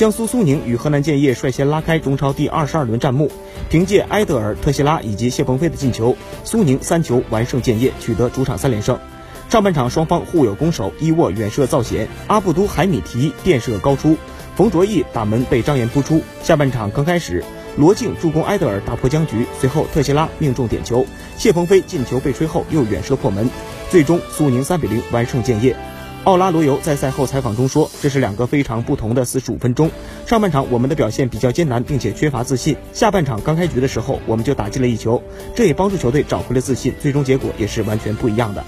江苏苏宁与河南建业率先拉开中超第二十二轮战幕，凭借埃德尔、特谢拉以及谢鹏飞的进球，苏宁三球完胜建业，取得主场三连胜。上半场双方互有攻守，伊沃远射造险，阿布都海米提垫射高出，冯卓毅打门被张岩扑出。下半场刚开始，罗静助攻埃德尔打破僵局，随后特谢拉命中点球，谢鹏飞进球被吹后又远射破门，最终苏宁三比零完胜建业。奥拉罗尤在赛后采访中说：“这是两个非常不同的四十五分钟。上半场我们的表现比较艰难，并且缺乏自信。下半场刚开局的时候，我们就打进了一球，这也帮助球队找回了自信。最终结果也是完全不一样的。”